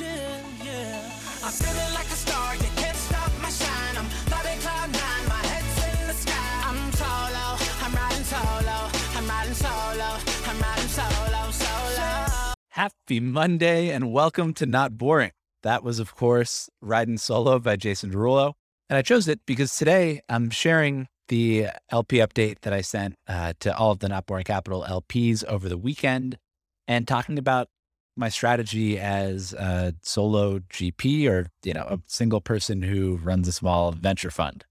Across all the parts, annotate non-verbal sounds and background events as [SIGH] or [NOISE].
yeah. I'm feeling like a star, you can't stop my shine. I'm cloud nine, my head's in the sky. I'm solo, I'm riding solo, I'm riding solo, I'm riding solo, solo. Happy Monday and welcome to Not Boring. That was, of course, Riding Solo by Jason Derulo. And I chose it because today I'm sharing the LP update that I sent uh, to all of the Not Boring Capital LPs over the weekend and talking about my strategy as a solo GP or, you know, a single person who runs a small venture fund.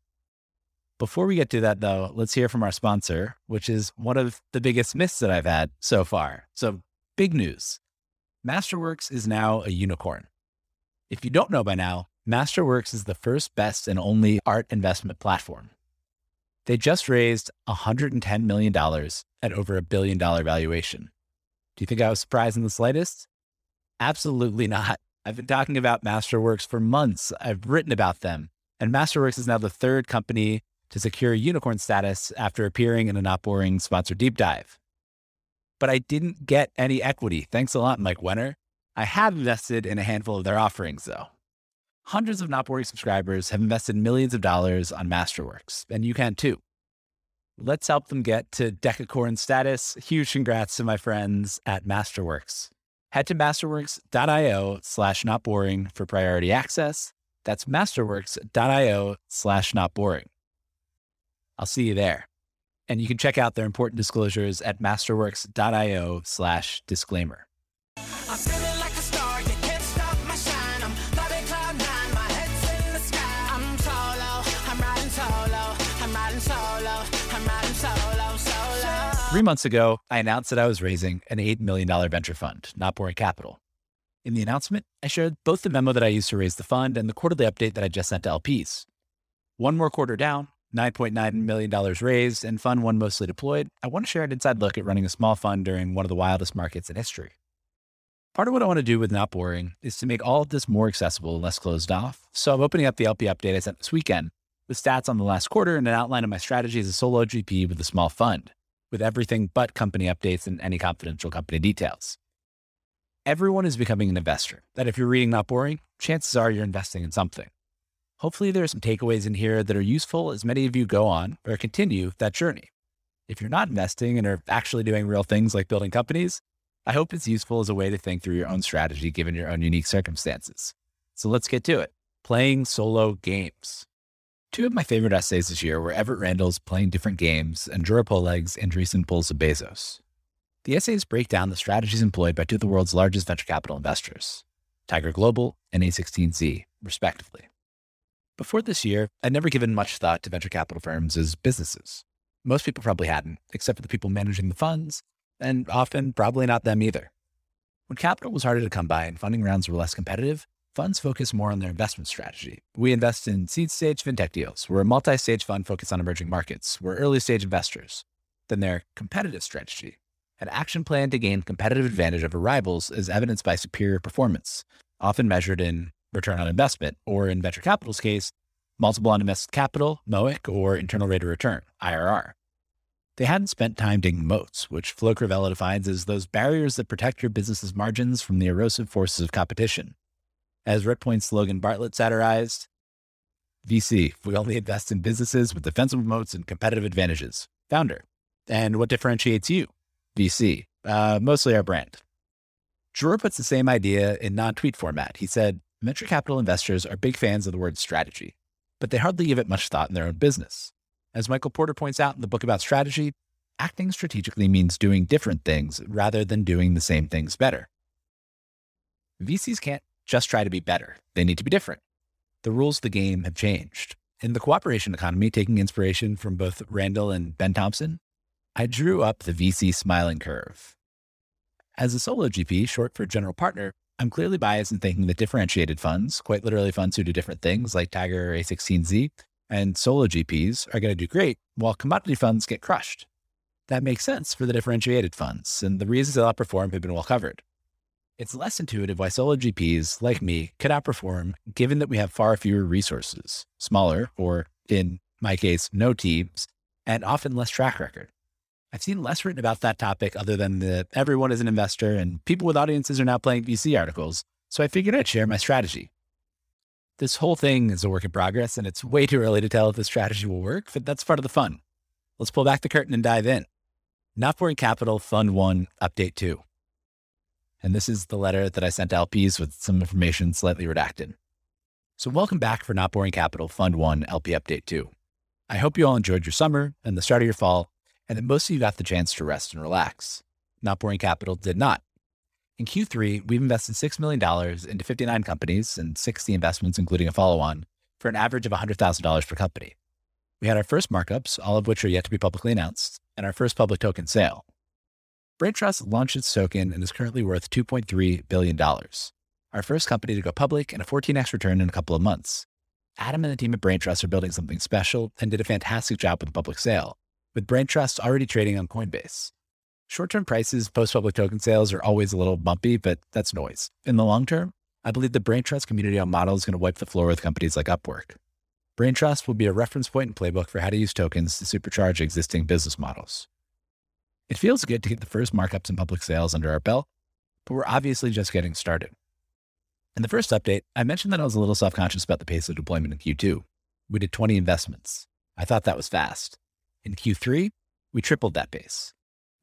Before we get to that, though, let's hear from our sponsor, which is one of the biggest myths that I've had so far. So, big news Masterworks is now a unicorn. If you don't know by now, Masterworks is the first, best, and only art investment platform. They just raised $110 million at over a billion dollar valuation. Do you think I was surprised in the slightest? Absolutely not. I've been talking about Masterworks for months. I've written about them, and Masterworks is now the third company to secure unicorn status after appearing in a not boring sponsored deep dive. But I didn't get any equity. Thanks a lot, Mike Wenner. I have invested in a handful of their offerings, though. Hundreds of Not Boring subscribers have invested millions of dollars on Masterworks, and you can too. Let's help them get to decacorn status. Huge congrats to my friends at Masterworks. Head to masterworks.io slash not boring for priority access. That's masterworks.io slash not boring. I'll see you there. And you can check out their important disclosures at masterworks.io slash disclaimer. Three months ago, I announced that I was raising an $8 million venture fund, Not Boring Capital. In the announcement, I shared both the memo that I used to raise the fund and the quarterly update that I just sent to LPs. One more quarter down, $9.9 million raised, and fund one mostly deployed, I want to share an inside look at running a small fund during one of the wildest markets in history. Part of what I want to do with Not Boring is to make all of this more accessible and less closed off. So I'm opening up the LP update I sent this weekend with stats on the last quarter and an outline of my strategy as a solo GP with a small fund, with everything but company updates and any confidential company details. Everyone is becoming an investor. That if you're reading Not Boring, chances are you're investing in something. Hopefully, there are some takeaways in here that are useful as many of you go on or continue that journey. If you're not investing and are actually doing real things like building companies, I hope it's useful as a way to think through your own strategy given your own unique circumstances. So let's get to it. Playing solo games. Two of my favorite essays this year were Everett Randle's Playing Different Games and Dror Poleg's Andreessen Pulls a Bezos. The essays break down the strategies employed by two of the world's largest venture capital investors, Tiger Global and A16Z, respectively. Before this year, I'd never given much thought to venture capital firms as businesses. Most people probably hadn't, except for the people managing the funds, and often probably not them either. When capital was harder to come by and funding rounds were less competitive, funds focus more on their investment strategy. We invest in seed stage fintech deals. We're a multi stage fund focused on emerging markets. We're early stage investors. Then their competitive strategy, an action plan to gain competitive advantage over rivals, is evidenced by superior performance, often measured in return on investment, or in venture capital's case, multiple on invested capital, MOIC, or internal rate of return, IRR. They hadn't spent time digging moats, which Flo Crivello defines as those barriers that protect your business's margins from the erosive forces of competition. As RedPoint's Logan Bartlett satirized, VC, we only invest in businesses with defensive moats and competitive advantages. Founder. And what differentiates you? VC. Uh, mostly our brand. Dror puts the same idea in non tweet format. He said, Venture capital investors are big fans of the word strategy, but they hardly give it much thought in their own business. As Michael Porter points out in the book about strategy, acting strategically means doing different things rather than doing the same things better. VCs can't just try to be better, they need to be different. The rules of the game have changed. In the cooperation economy, taking inspiration from both Randle and Ben Thompson, I drew up the VC smiling curve. As a solo GP, short for general partner, I'm clearly biased in thinking that differentiated funds, quite literally funds who do different things like Tiger or A16Z, and solo GPs are going to do great while commodity funds get crushed. That makes sense for the differentiated funds, and the reasons they'll outperform have been well covered. It's less intuitive why solo GPs, like me, could outperform given that we have far fewer resources, smaller, or in my case, no teams, and often less track record. I've seen less written about that topic other than the everyone is an investor and people with audiences are now playing VC articles, So I figured I'd share my strategy. This whole thing is a work in progress, and it's way too early to tell if the strategy will work, but that's part of the fun. Let's pull back the curtain and dive in. Not Boring Capital Fund 1 Update 2. And this is the letter that I sent to LPs with some information slightly redacted. So, welcome back for Not Boring Capital Fund 1 LP Update 2. I hope you all enjoyed your summer and the start of your fall, and that most of you got the chance to rest and relax. Not Boring Capital did not. In Q3, we've invested $6 million into 59 companies and 60 investments, including a follow on, for an average of $100,000 per company. We had our first markups, all of which are yet to be publicly announced, and our first public token sale. BrainTrust launched its token and is currently worth $2.3 billion. Our first company to go public and a 14x return in a couple of months. Adam and the team at BrainTrust are building something special and did a fantastic job with the public sale, with BrainTrust already trading on Coinbase. Short term prices post public token sales are always a little bumpy, but that's noise. In the long term, I believe the BrainTrust community on model is going to wipe the floor with companies like Upwork. BrainTrust will be a reference point and playbook for how to use tokens to supercharge existing business models. It feels good to get the first markups in public sales under our belt, but we're obviously just getting started. In the first update, I mentioned that I was a little self conscious about the pace of deployment in Q2. We did 20 investments. I thought that was fast. In Q3, we tripled that pace.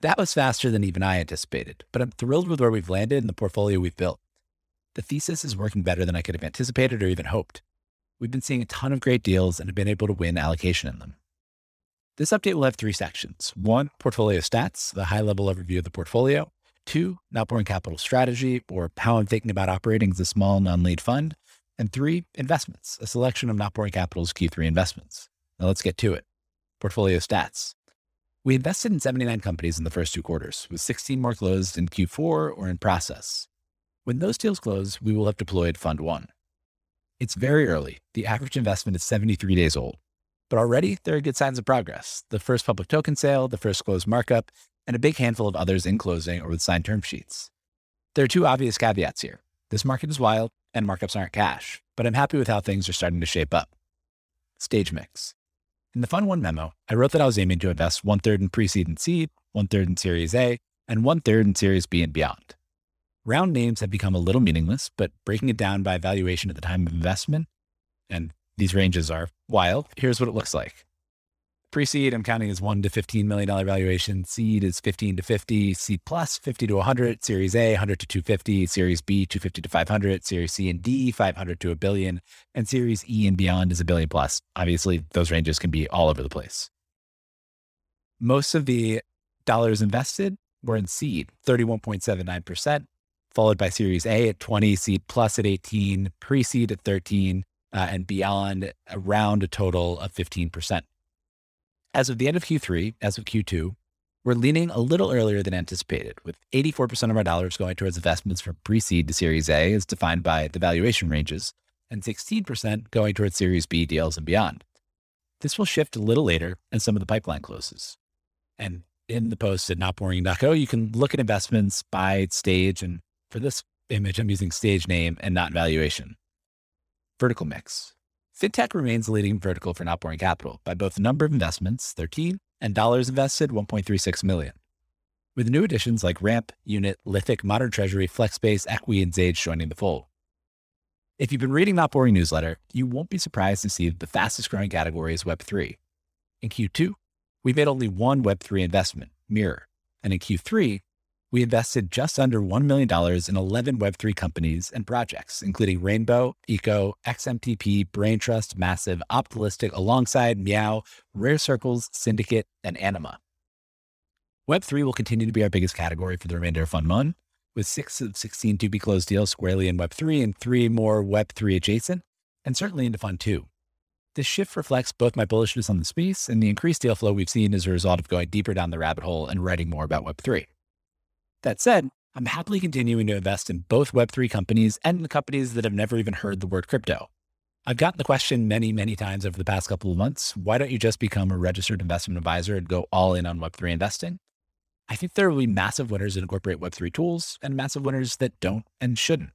That was faster than even I anticipated, but I'm thrilled with where we've landed and the portfolio we've built. The thesis is working better than I could have anticipated or even hoped. We've been seeing a ton of great deals and have been able to win allocation in them. This update will have three sections. One, portfolio stats, the high level overview of the portfolio. Two, not boring capital strategy, or how I'm thinking about operating as a small non lead fund. And three, investments, a selection of not boring capital's Q3 investments. Now let's get to it. Portfolio stats. We invested in 79 companies in the first two quarters, with 16 more closed in Q4 or in process. When those deals close, we will have deployed Fund 1. It's very early. The average investment is 73 days old. But already there are good signs of progress. The first public token sale, the first closed markup, and a big handful of others in closing or with signed term sheets. There are two obvious caveats here. This market is wild and markups aren't cash, but I'm happy with how things are starting to shape up. Stage mix. In the Fund 1 memo, I wrote that I was aiming to invest one third in pre seed and seed, one third in Series A, and one third in Series B and beyond. Round names have become a little meaningless, but breaking it down by valuation at the time of investment, and these ranges are wild, here's what it looks like. Pre-seed, I'm counting as one to $15 million valuation. Seed is 15 to 50, seed plus 50 to 100, series A, 100 to 250, series B, 250 to 500, series C and D, 500 to a billion, and series E and beyond is a billion plus. Obviously, those ranges can be all over the place. Most of the dollars invested were in seed, 31.79%, followed by series A at 20, seed plus at 18, pre-seed at 13, uh, and beyond around a total of 15%. As of the end of Q3, as of Q2, we're leaning a little earlier than anticipated, with 84% of our dollars going towards investments from pre seed to Series A, as defined by the valuation ranges, and 16% going towards Series B deals and beyond. This will shift a little later as some of the pipeline closes. And in the post at notboring.co, you can look at investments by stage. And for this image, I'm using stage name and not valuation. Vertical mix. FinTech remains the leading vertical for not boring capital by both number of investments, 13, and dollars invested, 1.36 million. With new additions like Ramp, Unit, Lithic, Modern Treasury, FlexBase, Equi, and Zage joining the fold. If you've been reading Not Boring newsletter, you won't be surprised to see that the fastest growing category is Web3. In Q2, we made only one Web3 investment, Mirror. And in Q3, we invested just under $1 million in 11 Web3 companies and projects, including Rainbow, Eco, XMTP, BrainTrust, Massive, Optimistic, alongside Meow, Rare Circles, Syndicate, and Anima. Web3 will continue to be our biggest category for the remainder of Fund 1, with six of 16 to be closed deals squarely in Web3 and three more Web3 adjacent, and certainly into Fund 2. This shift reflects both my bullishness on the space and the increased deal flow we've seen as a result of going deeper down the rabbit hole and writing more about Web3. That said, I'm happily continuing to invest in both Web3 companies and the companies that have never even heard the word crypto. I've gotten the question many, many times over the past couple of months why don't you just become a registered investment advisor and go all in on Web3 investing? I think there will be massive winners that incorporate Web3 tools and massive winners that don't and shouldn't.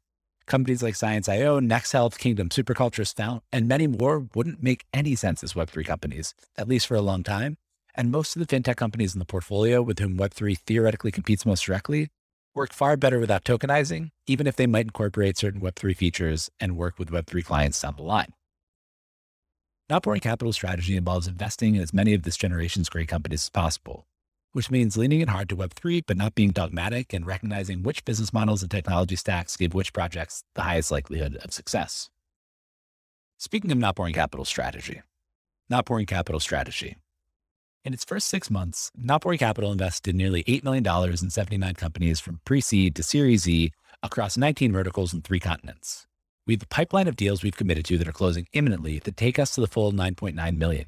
Companies like Science.io, Next Health, Kingdom Superculture, Found, and many more wouldn't make any sense as Web3 companies, at least for a long time. And most of the fintech companies in the portfolio with whom Web3 theoretically competes most directly work far better without tokenizing, even if they might incorporate certain Web3 features and work with Web3 clients down the line. Not Boring Capital strategy involves investing in as many of this generation's great companies as possible, which means leaning in hard to Web3, but not being dogmatic and recognizing which business models and technology stacks give which projects the highest likelihood of success. Speaking of Not Boring Capital strategy, Not Boring Capital strategy. In its first six months, Boring Capital invested nearly $8 million in 79 companies from pre seed to Series E across 19 verticals and three continents. We have a pipeline of deals we've committed to that are closing imminently that take us to the full 9.9 million.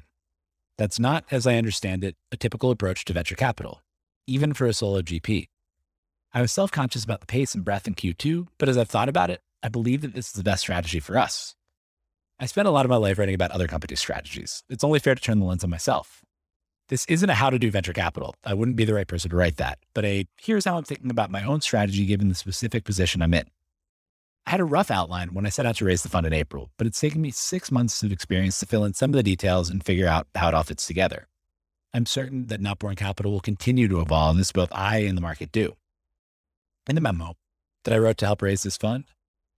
That's not, as I understand it, a typical approach to venture capital, even for a solo GP. I was self conscious about the pace and breadth in Q2, but as I've thought about it, I believe that this is the best strategy for us. I spent a lot of my life writing about other companies' strategies. It's only fair to turn the lens on myself. This isn't a how to do venture capital. I wouldn't be the right person to write that, but a here's how I'm thinking about my own strategy given the specific position I'm in. I had a rough outline when I set out to raise the fund in April, but it's taken me six months of experience to fill in some of the details and figure out how it all fits together. I'm certain that Not Boring Capital will continue to evolve as both I and the market do. In the memo that I wrote to help raise this fund,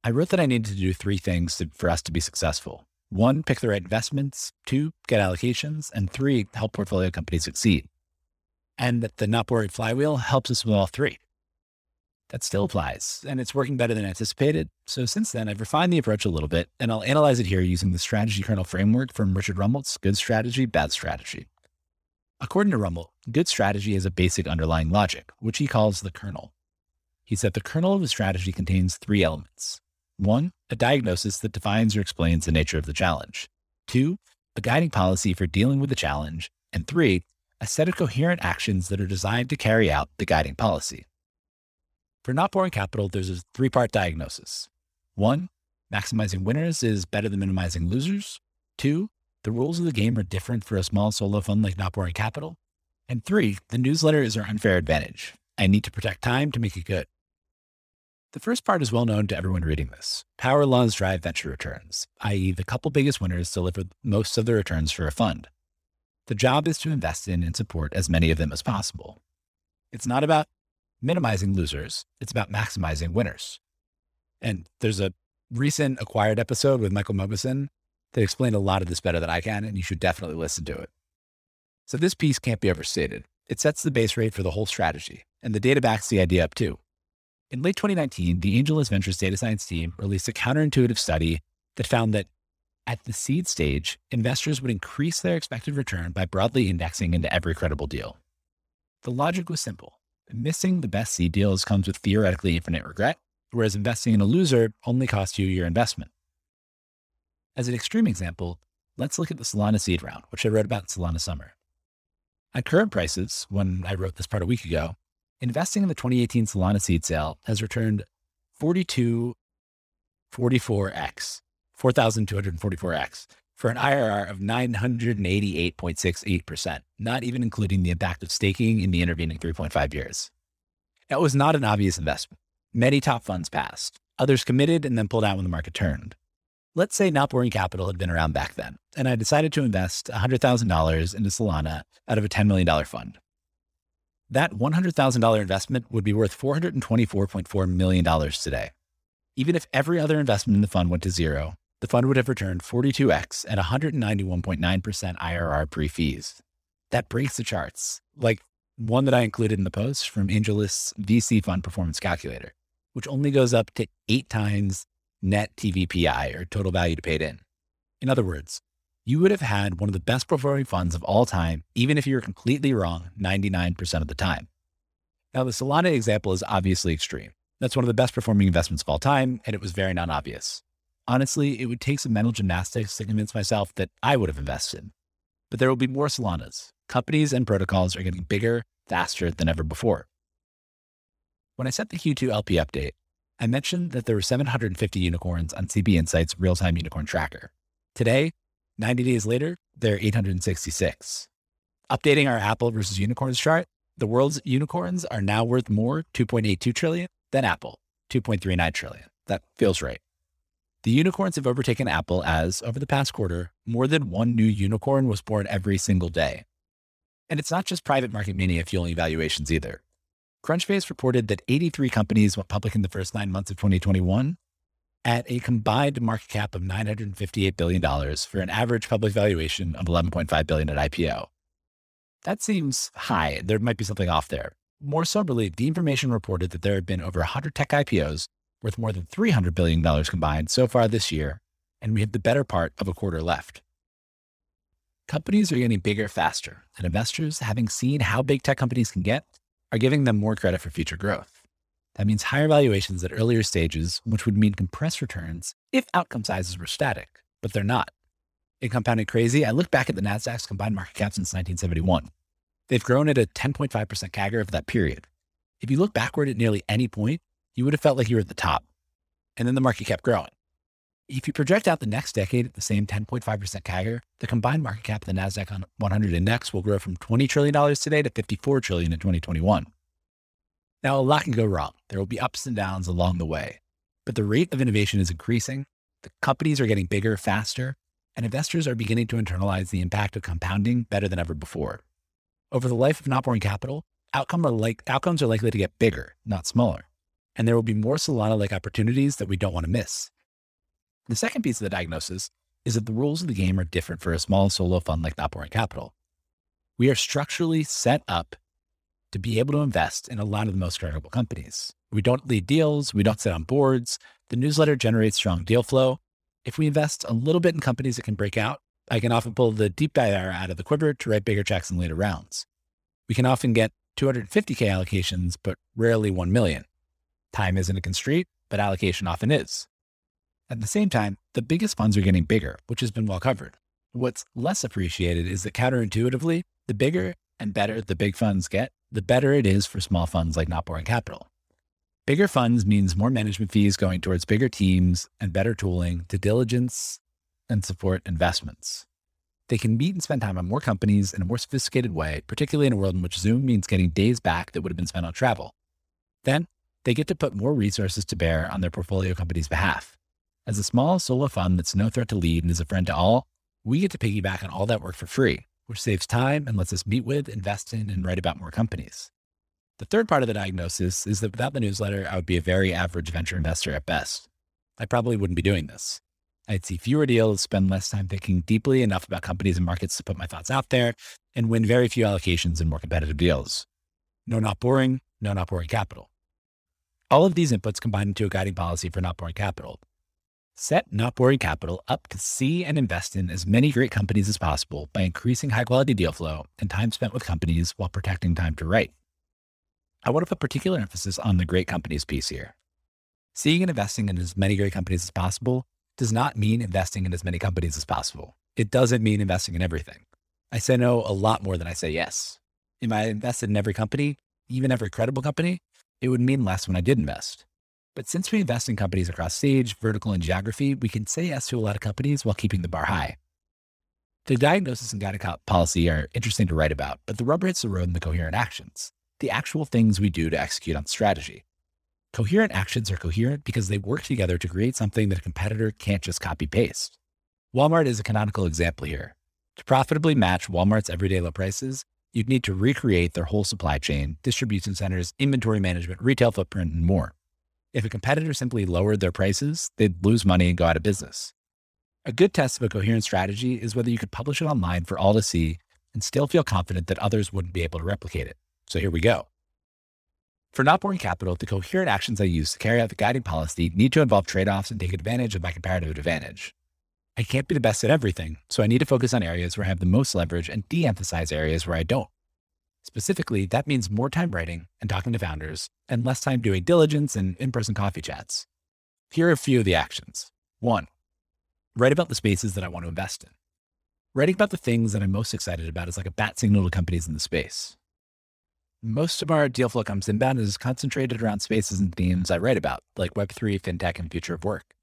I wrote that I needed to do three things to, for us to be successful. One, pick the right investments. Two, get allocations. And three, help portfolio companies succeed. And that the not boring flywheel helps us with all three. That still applies, and it's working better than anticipated. So since then, I've refined the approach a little bit, and I'll analyze it here using the strategy kernel framework from Richard Rumelt's Good Strategy, Bad Strategy. According to Rummelt, good strategy has a basic underlying logic, which he calls the kernel. He said the kernel of a strategy contains three elements one, a diagnosis that defines or explains the nature of the challenge. Two, a guiding policy for dealing with the challenge. And three, a set of coherent actions that are designed to carry out the guiding policy. For not capital, there's a three part diagnosis. One, maximizing winners is better than minimizing losers. Two, the rules of the game are different for a small solo fund like Not Capital. And three, the newsletter is our unfair advantage. I need to protect time to make it good. The first part is well known to everyone reading this. Power laws drive venture returns, i.e., the couple biggest winners deliver most of the returns for a fund. The job is to invest in and support as many of them as possible. It's not about minimizing losers, it's about maximizing winners. And there's a recent acquired episode with Michael Mauboussin that explained a lot of this better than I can, and you should definitely listen to it. So this piece can't be overstated. It sets the base rate for the whole strategy, and the data backs the idea up too. In late 2019, the AngelList Ventures data science team released a counterintuitive study that found that at the seed stage, investors would increase their expected return by broadly indexing into every credible deal. The logic was simple. Missing the best seed deals comes with theoretically infinite regret, whereas investing in a loser only costs you your investment. As an extreme example, let's look at the Solana seed round, which I wrote about in Solana Summer. At current prices, when I wrote this part a week ago, investing in the 2018 Solana seed sale has returned 42, 44x, 4,244x for an IRR of 988.68%, not even including the impact of staking in the intervening 3.5 years. It was not an obvious investment. Many top funds passed. Others committed and then pulled out when the market turned. Let's say Not Boring Capital had been around back then, and I decided to invest $100,000 into Solana out of a $10 million fund that $100,000 investment would be worth $424.4 million today. Even if every other investment in the fund went to zero, the fund would have returned 42x at 191.9% IRR pre fees. That breaks the charts, like one that I included in the post from AngelList's VC Fund Performance Calculator, which only goes up to eight times net TVPI or total value to paid in. In other words, you would have had one of the best performing funds of all time, even if you were completely wrong 99% of the time. Now, the Solana example is obviously extreme. That's one of the best performing investments of all time, and it was very non obvious. Honestly, it would take some mental gymnastics to convince myself that I would have invested. But there will be more Solanas. Companies and protocols are getting bigger, faster than ever before. When I set the Q2 LP update, I mentioned that there were 750 unicorns on CB Insights real time unicorn tracker. Today, 90 days later, they're 866. Updating our Apple versus unicorns chart, the world's unicorns are now worth more, 2.82 trillion, than Apple, 2.39 trillion. That feels right. The unicorns have overtaken Apple as, over the past quarter, more than one new unicorn was born every single day. And it's not just private market mania fueling valuations either. Crunchbase reported that 83 companies went public in the first nine months of 2021 at a combined market cap of $958 billion for an average public valuation of 11.5 billion at IPO. That seems high. There might be something off there. More soberly, the information reported that there have been over 100 tech IPOs worth more than $300 billion combined so far this year, and we have the better part of a quarter left. Companies are getting bigger faster, and investors, having seen how big tech companies can get, are giving them more credit for future growth. That means higher valuations at earlier stages, which would mean compressed returns if outcome sizes were static, but they're not. In compounding crazy, I look back at the Nasdaq's combined market cap since 1971. They've grown at a 10.5% CAGR over that period. If you look backward at nearly any point, you would have felt like you were at the top. And then the market kept growing. If you project out the next decade at the same 10.5% CAGR, the combined market cap of the Nasdaq 100 index will grow from $20 trillion today to 54 trillion in 2021. Now, a lot can go wrong. There will be ups and downs along the way, but the rate of innovation is increasing. The companies are getting bigger faster, and investors are beginning to internalize the impact of compounding better than ever before. Over the life of not boring capital, outcome are like, outcomes are likely to get bigger, not smaller, and there will be more Solana like opportunities that we don't want to miss. The second piece of the diagnosis is that the rules of the game are different for a small solo fund like Not Boring Capital. We are structurally set up to be able to invest in a lot of the most credible companies. We don't lead deals, we don't sit on boards. The newsletter generates strong deal flow. If we invest a little bit in companies that can break out, I can often pull the deep dive out of the quiver to write bigger checks in later rounds. We can often get 250K allocations, but rarely 1 million. Time isn't a constraint, but allocation often is. At the same time, the biggest funds are getting bigger, which has been well covered. What's less appreciated is that counterintuitively, the bigger and better the big funds get, the better it is for small funds like Not Boring Capital. Bigger funds means more management fees going towards bigger teams and better tooling to diligence and support investments. They can meet and spend time on more companies in a more sophisticated way, particularly in a world in which Zoom means getting days back that would have been spent on travel. Then they get to put more resources to bear on their portfolio company's behalf. As a small solo fund that's no threat to lead and is a friend to all, we get to piggyback on all that work for free which saves time and lets us meet with, invest in, and write about more companies. The third part of the diagnosis is that without the newsletter, I would be a very average venture investor at best. I probably wouldn't be doing this. I'd see fewer deals, spend less time thinking deeply enough about companies and markets to put my thoughts out there, and win very few allocations in more competitive deals. No, not boring, no, not boring capital. All of these inputs combine into a guiding policy for not boring capital Set Not Boring Capital up to see and invest in as many great companies as possible by increasing high quality deal flow and time spent with companies while protecting time to write. I want to put particular emphasis on the great companies piece here. Seeing and investing in as many great companies as possible does not mean investing in as many companies as possible. It doesn't mean investing in everything. I say no a lot more than I say yes. If I invested in every company, even every credible company, it would mean less when I did invest. But since we invest in companies across stage, vertical, and geography, we can say yes to a lot of companies while keeping the bar high. The diagnosis and guided policy are interesting to write about, but the rubber hits the road in the coherent actions, the actual things we do to execute on strategy. Coherent actions are coherent because they work together to create something that a competitor can't just copy paste. Walmart is a canonical example here. To profitably match Walmart's everyday low prices, you'd need to recreate their whole supply chain, distribution centers, inventory management, retail footprint, and more. If a competitor simply lowered their prices, they'd lose money and go out of business. A good test of a coherent strategy is whether you could publish it online for all to see and still feel confident that others wouldn't be able to replicate it. So here we go. For not boring capital, the coherent actions I use to carry out the guiding policy need to involve trade offs and take advantage of my comparative advantage. I can't be the best at everything, so I need to focus on areas where I have the most leverage and de emphasize areas where I don't. Specifically, that means more time writing and talking to founders and less time doing diligence and in person coffee chats. Here are a few of the actions. One, write about the spaces that I want to invest in. Writing about the things that I'm most excited about is like a bat signal to companies in the space. Most of our deal flow comes inbound is concentrated around spaces and themes I write about, like Web3, FinTech, and future of work.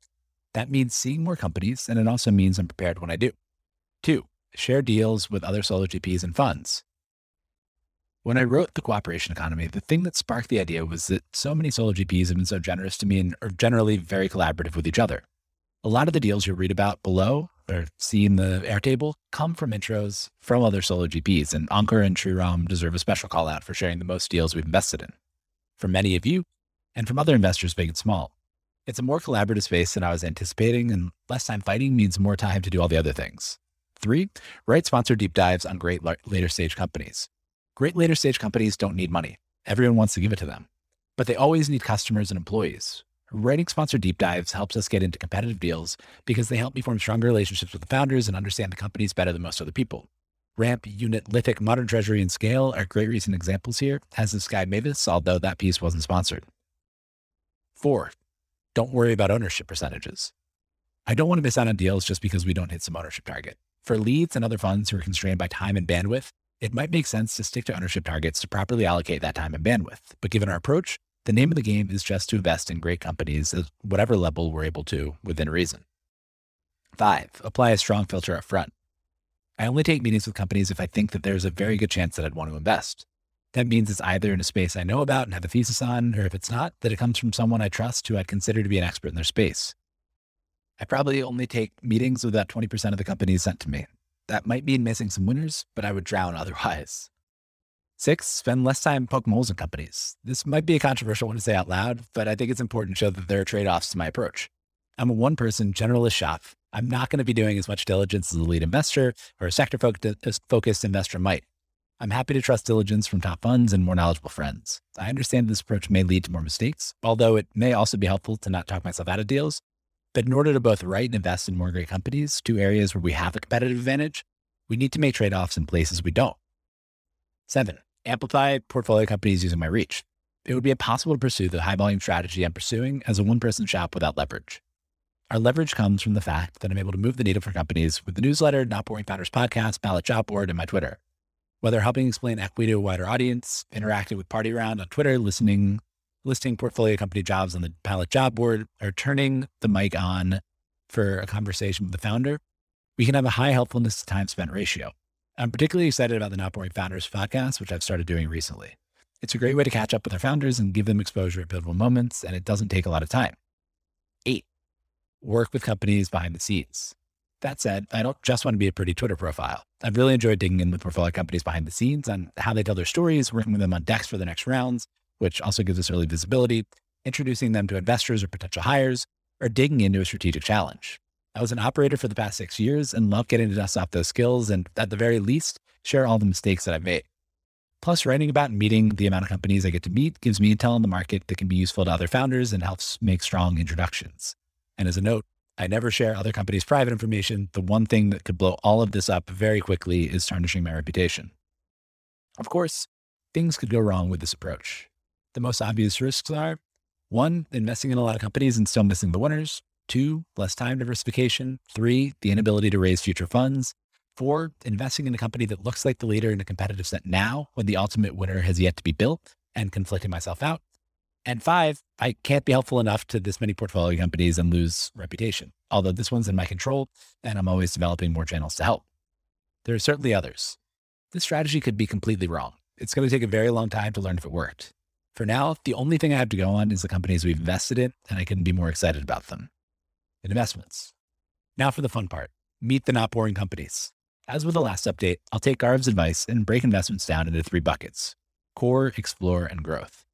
That means seeing more companies, and it also means I'm prepared when I do. Two, share deals with other solo GPs and funds. When I wrote The Cooperation Economy, the thing that sparked the idea was that so many solo GPs have been so generous to me and are generally very collaborative with each other. A lot of the deals you'll read about below or see in the Airtable come from intros from other solo GPs, and Ankur and Sriram deserve a special call out for sharing the most deals we've invested in. from many of you and from other investors, big and small. It's a more collaborative space than I was anticipating, and less time fighting means more time to do all the other things. Three, write sponsored deep dives on great later stage companies. Great later stage companies don't need money. Everyone wants to give it to them, but they always need customers and employees. Writing sponsored deep dives helps us get into competitive deals because they help me form stronger relationships with the founders and understand the companies better than most other people. Ramp, Unit, Lithic, Modern Treasury, and Scale are great recent examples here, as is Sky Mavis, although that piece wasn't sponsored. Four, don't worry about ownership percentages. I don't want to miss out on deals just because we don't hit some ownership target. For leads and other funds who are constrained by time and bandwidth, it might make sense to stick to ownership targets to properly allocate that time and bandwidth. But given our approach, the name of the game is just to invest in great companies at whatever level we're able to within reason. Five, apply a strong filter up front. I only take meetings with companies if I think that there's a very good chance that I'd want to invest. That means it's either in a space I know about and have a thesis on, or if it's not, that it comes from someone I trust who I'd consider to be an expert in their space. I probably only take meetings with about 20% of the companies sent to me. That might mean missing some winners, but I would drown [LAUGHS] otherwise. Six, spend less time poking holes in companies. This might be a controversial one to say out loud, but I think it's important to show that there are trade offs to my approach. I'm a one person generalist shop. I'm not going to be doing as much diligence as a lead investor or a sector uh, focused investor might. I'm happy to trust diligence from top funds and more knowledgeable friends. I understand this approach may lead to more mistakes, although it may also be helpful to not talk myself out of deals. But in order to both write and invest in more great companies, two areas where we have a competitive advantage, we need to make trade offs in places we don't. Seven, amplify portfolio companies using my reach. It would be impossible to pursue the high volume strategy I'm pursuing as a one person shop without leverage. Our leverage comes from the fact that I'm able to move the needle for companies with the newsletter, Not Boring Founders podcast, Pallet Job Board, and my Twitter whether helping explain equity to a wider audience, interacting with Party Round on Twitter, listening, listing portfolio company jobs on the Pallet Job Board, or turning the mic on for a conversation with the founder, we can have a high helpfulness to time spent ratio. I'm particularly excited about the Not Boring Founders podcast, which I've started doing recently. It's a great way to catch up with our founders and give them exposure at pivotal moments, and it doesn't take a lot of time. Eight, work with companies behind the scenes. That said, I don't just want to be a pretty Twitter profile. I've really enjoyed digging in with portfolio companies behind the scenes on how they tell their stories, working with them on decks for the next rounds, which also gives us early visibility, introducing them to investors or potential hires, or digging into a strategic challenge. I was an operator for the past six years and love getting to dust off those skills and, at the very least, share all the mistakes that I've made. Plus, writing about and meeting the amount of companies I get to meet gives me intel on the market that can be useful to other founders and helps make strong introductions. And as a note, I never share other companies' private information. The one thing that could blow all of this up very quickly is tarnishing my reputation. Of course, things could go wrong with this approach. The most obvious risks are one, investing in a lot of companies and still missing the winners. Two, less time diversification. Three, the inability to raise future funds. Four, investing in a company that looks like the leader in a competitive set now when the ultimate winner has yet to be built and conflicting myself out. And five, I can't be helpful enough to this many portfolio companies and lose reputation, although this one's in my control and I'm always developing more channels to help. There are certainly others. This strategy could be completely wrong. It's going to take a very long time to learn if it worked. For now, the only thing I have to go on is the companies we've invested in, and I couldn't be more excited about them. Investments. Now for the fun part meet the not boring companies. As with the last update, I'll take Garv's advice and break investments down into three buckets core, explore, and growth.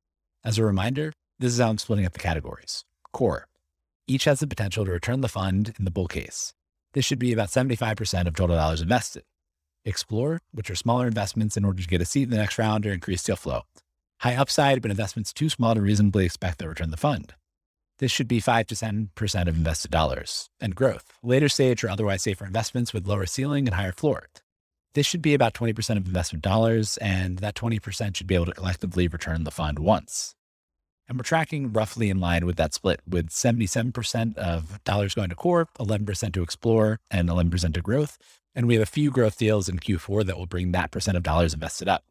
As a reminder, this is how I'm splitting up the categories. Core. Each has the potential to return the fund in the bull case. This should be about 75% of total dollars invested. Explore, which are smaller investments in order to get a seat in the next round or increase deal flow. High upside, but investments too small to reasonably expect they'll return the fund. This should be 5 to 10% of invested dollars. And growth, later stage or otherwise safer investments with lower ceiling and higher floor. This should be about 20% of investment dollars, and that 20% should be able to collectively return the fund once. And we're tracking roughly in line with that split, with 77% of dollars going to core, 11% to explore, and 11% to growth. And we have a few growth deals in Q4 that will bring that percent of dollars invested up.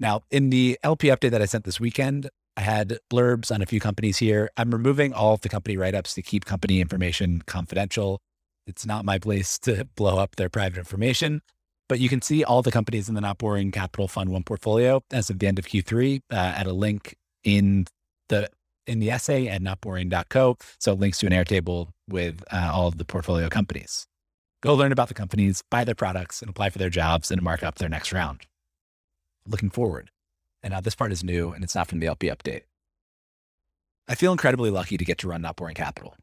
Now, in the LP update that I sent this weekend, I had blurbs on a few companies here. I'm removing all of the company write ups to keep company information confidential. It's not my place to [LAUGHS] blow up their private information, but you can see all the companies in the Not Boring Capital Fund One portfolio as of the end of Q3 uh, at a link in the in the essay at notboring.co. So links to an Airtable with uh, all of the portfolio companies. Go learn about the companies, buy their products, and apply for their jobs and mark up their next round. Looking forward. And now this part is new and it's not from the LP update. I feel incredibly lucky to get to run Not Boring Capital.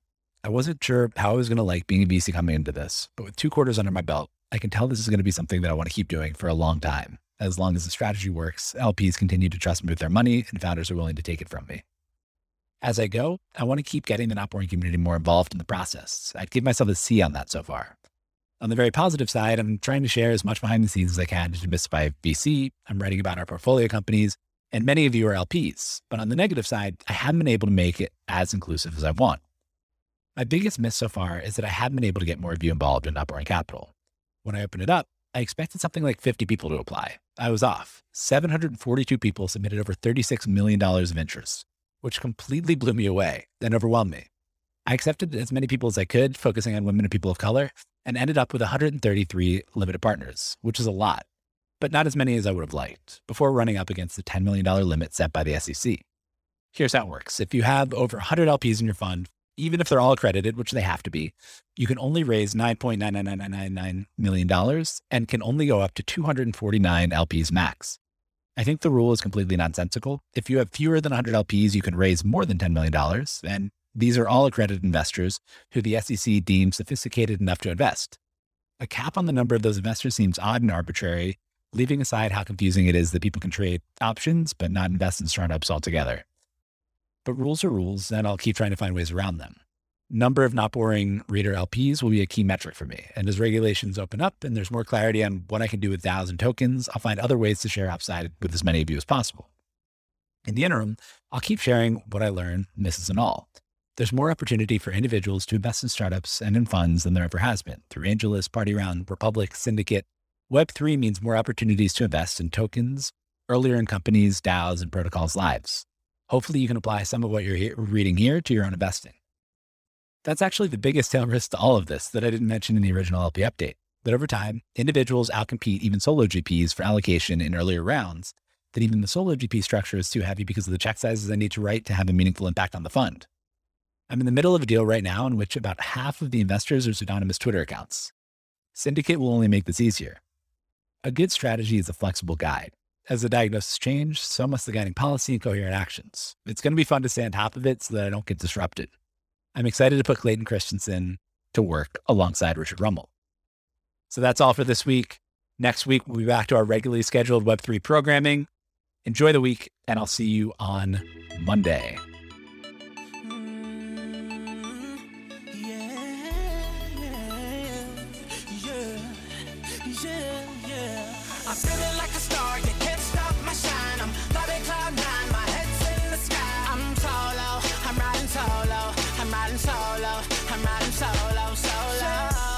I wasn't sure how I was going to like being a VC coming into this, but with two quarters under my belt, I can tell this is going to be something that I want to keep doing for a long time. As long as the strategy works, LPs continue to trust me with their money, and founders are willing to take it from me. As I go, I want to keep getting the Not Boring community more involved in the process. I'd give myself a C on that so far. On the very positive side, I'm trying to share as much behind the scenes as I can to demystify VC. I'm writing about our portfolio companies, and many of you are LPs. But on the negative side, I haven't been able to make it as inclusive as I want. My biggest miss so far is that I haven't been able to get more of you involved in Not Capital. When I opened it up, I expected something like 50 people to apply. I was off. 742 people submitted over $36 million of interest which completely blew me away and overwhelmed me. I accepted as many people as I could, focusing on women and people of color, and ended up with 133 limited partners, which is a lot, but not as many as I would have liked, before running up against the $10 million limit set by the SEC. Here's how it works if you have over 100 LPs in your fund, even if they're all accredited, which they have to be, you can only raise $9.99999 million and can only go up to 249 LPs max. I think the rule is completely nonsensical. If you have fewer than 100 LPs, you can raise more than $10 million. And these are all accredited investors who the SEC deems sophisticated enough to invest. A cap on the number of those investors seems odd and arbitrary, leaving aside how confusing it is that people can trade options but not invest in startups altogether. But rules are rules, and I'll keep trying to find ways around them number of not boring reader LPs will be a key metric for me. And as regulations open up and there's more clarity on what I can do with DAOs and tokens, I'll find other ways to share upside with as many of you as possible. In the interim, I'll keep sharing what I learn, misses and all. There's more opportunity for individuals to invest in startups and in funds than there ever has been through AngelList, Party Round, Republic, Syndicate. Web3 means more opportunities to invest in tokens earlier in companies, DAOs, and protocols' lives. Hopefully, you can apply some of what you're reading here to your own investing. That's actually the biggest tail risk to all of this that I didn't mention in the original LP update. That over time, individuals outcompete even solo GPs for allocation in earlier rounds, that even the solo GP structure is too heavy because of the check sizes I need to write to have a meaningful impact on the fund. I'm in the middle of a deal right now in which about half of the investors are pseudonymous Twitter accounts. Syndicate will only make this easier. A good strategy is a flexible guide. As the diagnosis change, so must the guiding policy and coherent actions. It's going to be fun to stay on top of it so that I don't get disrupted. I'm excited to put Clayton Christensen to work alongside Richard Rummel. So that's all for this week. Next week, we'll be back to our regularly scheduled Web3 programming. Enjoy the week, and I'll see you on Monday.